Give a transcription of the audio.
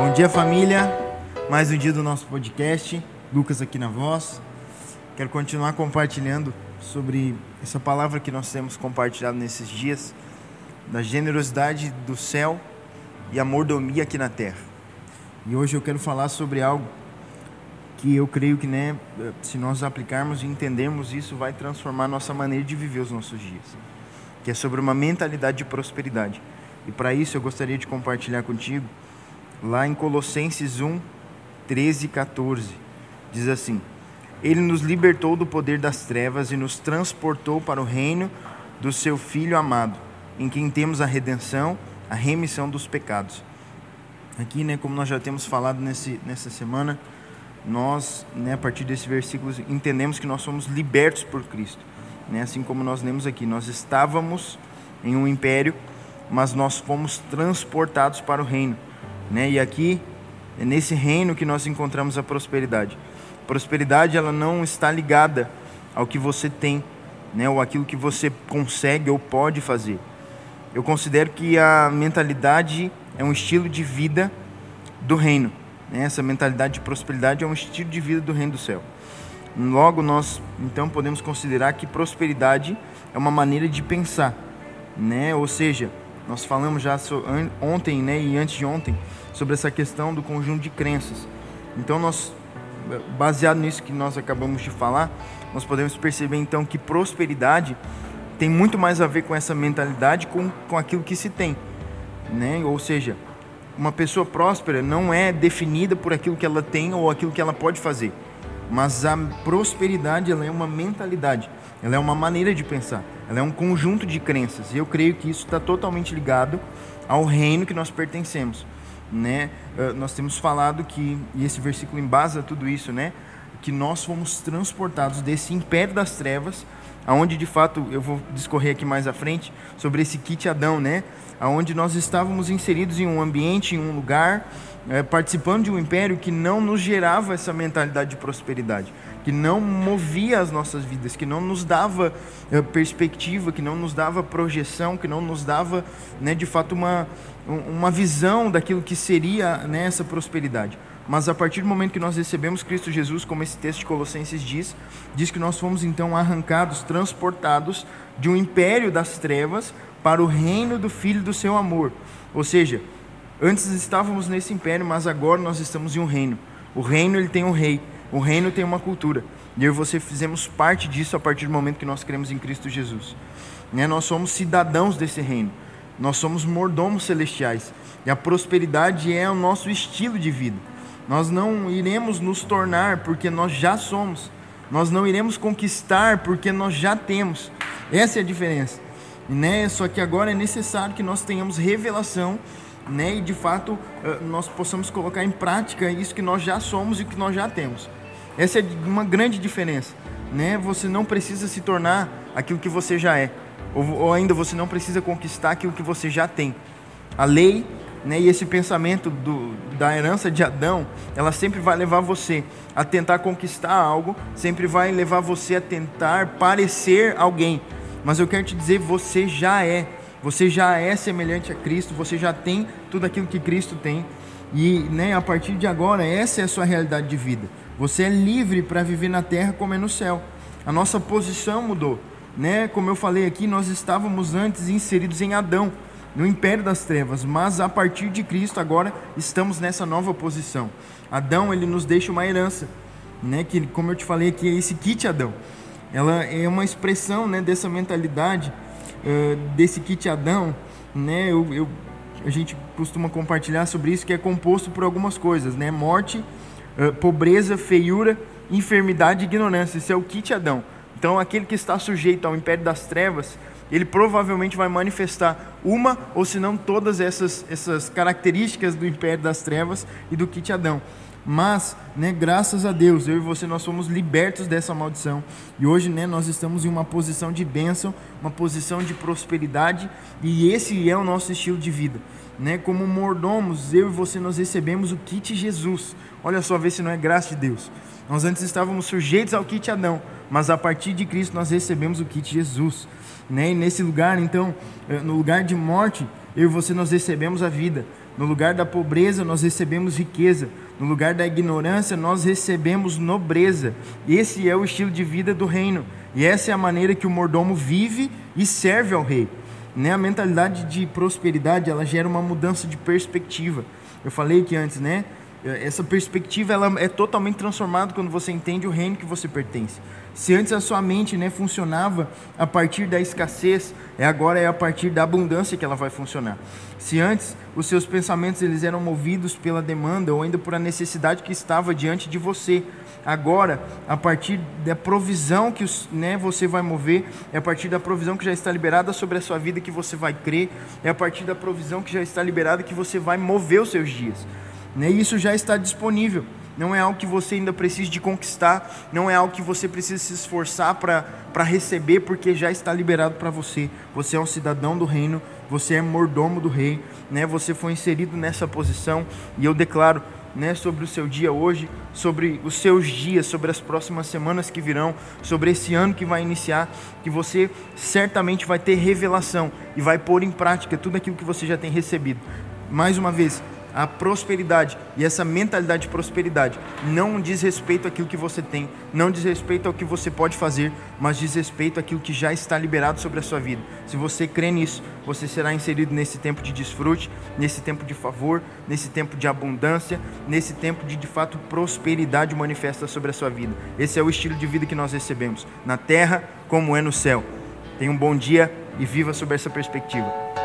Bom dia, família. Mais um dia do nosso podcast. Lucas aqui na voz. Quero continuar compartilhando sobre essa palavra que nós temos compartilhado nesses dias, da generosidade do céu e a mordomia aqui na terra. E hoje eu quero falar sobre algo que eu creio que, né, se nós aplicarmos e entendermos isso, vai transformar nossa maneira de viver os nossos dias. Que é sobre uma mentalidade de prosperidade. E para isso eu gostaria de compartilhar contigo lá em Colossenses 1, 13 e 14. Diz assim: Ele nos libertou do poder das trevas e nos transportou para o reino do seu Filho amado, em quem temos a redenção, a remissão dos pecados. Aqui, né, como nós já temos falado nesse, nessa semana, nós, né, a partir desse versículo, entendemos que nós somos libertos por Cristo. Né? Assim como nós lemos aqui, nós estávamos em um império, mas nós fomos transportados para o reino. Né? E aqui é nesse reino que nós encontramos a prosperidade. Prosperidade ela não está ligada ao que você tem, né, ou aquilo que você consegue ou pode fazer. Eu considero que a mentalidade é um estilo de vida do reino. Né? Essa mentalidade de prosperidade é um estilo de vida do reino do céu. Logo, nós então podemos considerar que prosperidade é uma maneira de pensar, né? Ou seja, nós falamos já ontem, né, e antes de ontem, sobre essa questão do conjunto de crenças. Então, nós, baseado nisso que nós acabamos de falar, nós podemos perceber então que prosperidade tem muito mais a ver com essa mentalidade, com, com aquilo que se tem, né? Ou seja, uma pessoa próspera não é definida por aquilo que ela tem ou aquilo que ela pode fazer, mas a prosperidade ela é uma mentalidade, ela é uma maneira de pensar, ela é um conjunto de crenças. E eu creio que isso está totalmente ligado ao reino que nós pertencemos né? Uh, nós temos falado que e esse versículo embasa tudo isso, né? Que nós fomos transportados desse império das trevas, aonde de fato eu vou discorrer aqui mais à frente sobre esse kit Adão, né? Aonde nós estávamos inseridos em um ambiente, em um lugar, é, participando de um império que não nos gerava essa mentalidade de prosperidade, que não movia as nossas vidas, que não nos dava é, perspectiva, que não nos dava projeção, que não nos dava, né, de fato, uma, uma visão daquilo que seria né, essa prosperidade. Mas a partir do momento que nós recebemos Cristo Jesus, como esse texto de Colossenses diz, diz que nós fomos então arrancados, transportados de um império das trevas para o reino do Filho do seu amor. Ou seja, antes estávamos nesse império, mas agora nós estamos em um reino. O reino ele tem um rei, o reino tem uma cultura. E eu e você fizemos parte disso a partir do momento que nós cremos em Cristo Jesus. Né? Nós somos cidadãos desse reino. Nós somos mordomos celestiais. E a prosperidade é o nosso estilo de vida. Nós não iremos nos tornar porque nós já somos. Nós não iremos conquistar porque nós já temos. Essa é a diferença. Né? Só que agora é necessário que nós tenhamos revelação né? e de fato eh, nós possamos colocar em prática isso que nós já somos e que nós já temos. Essa é uma grande diferença. Né? Você não precisa se tornar aquilo que você já é ou, ou ainda você não precisa conquistar aquilo que você já tem. A lei né, e esse pensamento do, da herança de Adão, ela sempre vai levar você a tentar conquistar algo, sempre vai levar você a tentar parecer alguém. Mas eu quero te dizer, você já é. Você já é semelhante a Cristo, você já tem tudo aquilo que Cristo tem. E né, a partir de agora, essa é a sua realidade de vida. Você é livre para viver na terra como é no céu. A nossa posição mudou né? Como eu falei aqui, nós estávamos antes inseridos em Adão, no império das trevas, mas a partir de Cristo agora estamos nessa nova posição. Adão, ele nos deixa uma herança, né? Que como eu te falei aqui, é esse kit Adão. Ela é uma expressão, né, dessa mentalidade uh, desse kit Adão, né? Eu, eu, a gente costuma compartilhar sobre isso que é composto por algumas coisas, né? Morte, uh, pobreza, feiura, enfermidade e ignorância. Esse é o kit Adão. Então, aquele que está sujeito ao império das trevas, ele provavelmente vai manifestar uma ou se não todas essas, essas características do império das trevas e do kit Adão. Mas, né, graças a Deus, eu e você nós somos libertos dessa maldição. E hoje, né, nós estamos em uma posição de bênção, uma posição de prosperidade, e esse é o nosso estilo de vida. Né? Como mordomos, eu e você nós recebemos o kit Jesus. Olha só, vê se não é graça de Deus. Nós antes estávamos sujeitos ao kit Adão, mas a partir de Cristo nós recebemos o kit Jesus. Né? E nesse lugar, então, eh, no lugar de morte, eu e você nós recebemos a vida. No lugar da pobreza, nós recebemos riqueza. No lugar da ignorância, nós recebemos nobreza. Esse é o estilo de vida do reino. E essa é a maneira que o mordomo vive e serve ao rei. Né? A mentalidade de prosperidade, ela gera uma mudança de perspectiva. Eu falei que antes, né? Essa perspectiva ela é totalmente transformada quando você entende o reino que você pertence. Se antes a sua mente né, funcionava a partir da escassez, é agora é a partir da abundância que ela vai funcionar. Se antes os seus pensamentos eles eram movidos pela demanda ou ainda por a necessidade que estava diante de você, agora a partir da provisão que né, você vai mover, é a partir da provisão que já está liberada sobre a sua vida que você vai crer, é a partir da provisão que já está liberada que você vai mover os seus dias. Né? Isso já está disponível. Não é algo que você ainda precisa de conquistar, não é algo que você precisa se esforçar para receber, porque já está liberado para você. Você é um cidadão do reino, você é mordomo do rei, né? Você foi inserido nessa posição e eu declaro, né, sobre o seu dia hoje, sobre os seus dias, sobre as próximas semanas que virão, sobre esse ano que vai iniciar, que você certamente vai ter revelação e vai pôr em prática tudo aquilo que você já tem recebido. Mais uma vez, a prosperidade e essa mentalidade de prosperidade não diz respeito àquilo que você tem, não diz respeito ao que você pode fazer, mas diz respeito àquilo que já está liberado sobre a sua vida. Se você crê nisso, você será inserido nesse tempo de desfrute, nesse tempo de favor, nesse tempo de abundância, nesse tempo de de fato prosperidade manifesta sobre a sua vida. Esse é o estilo de vida que nós recebemos, na terra como é no céu. Tenha um bom dia e viva sob essa perspectiva.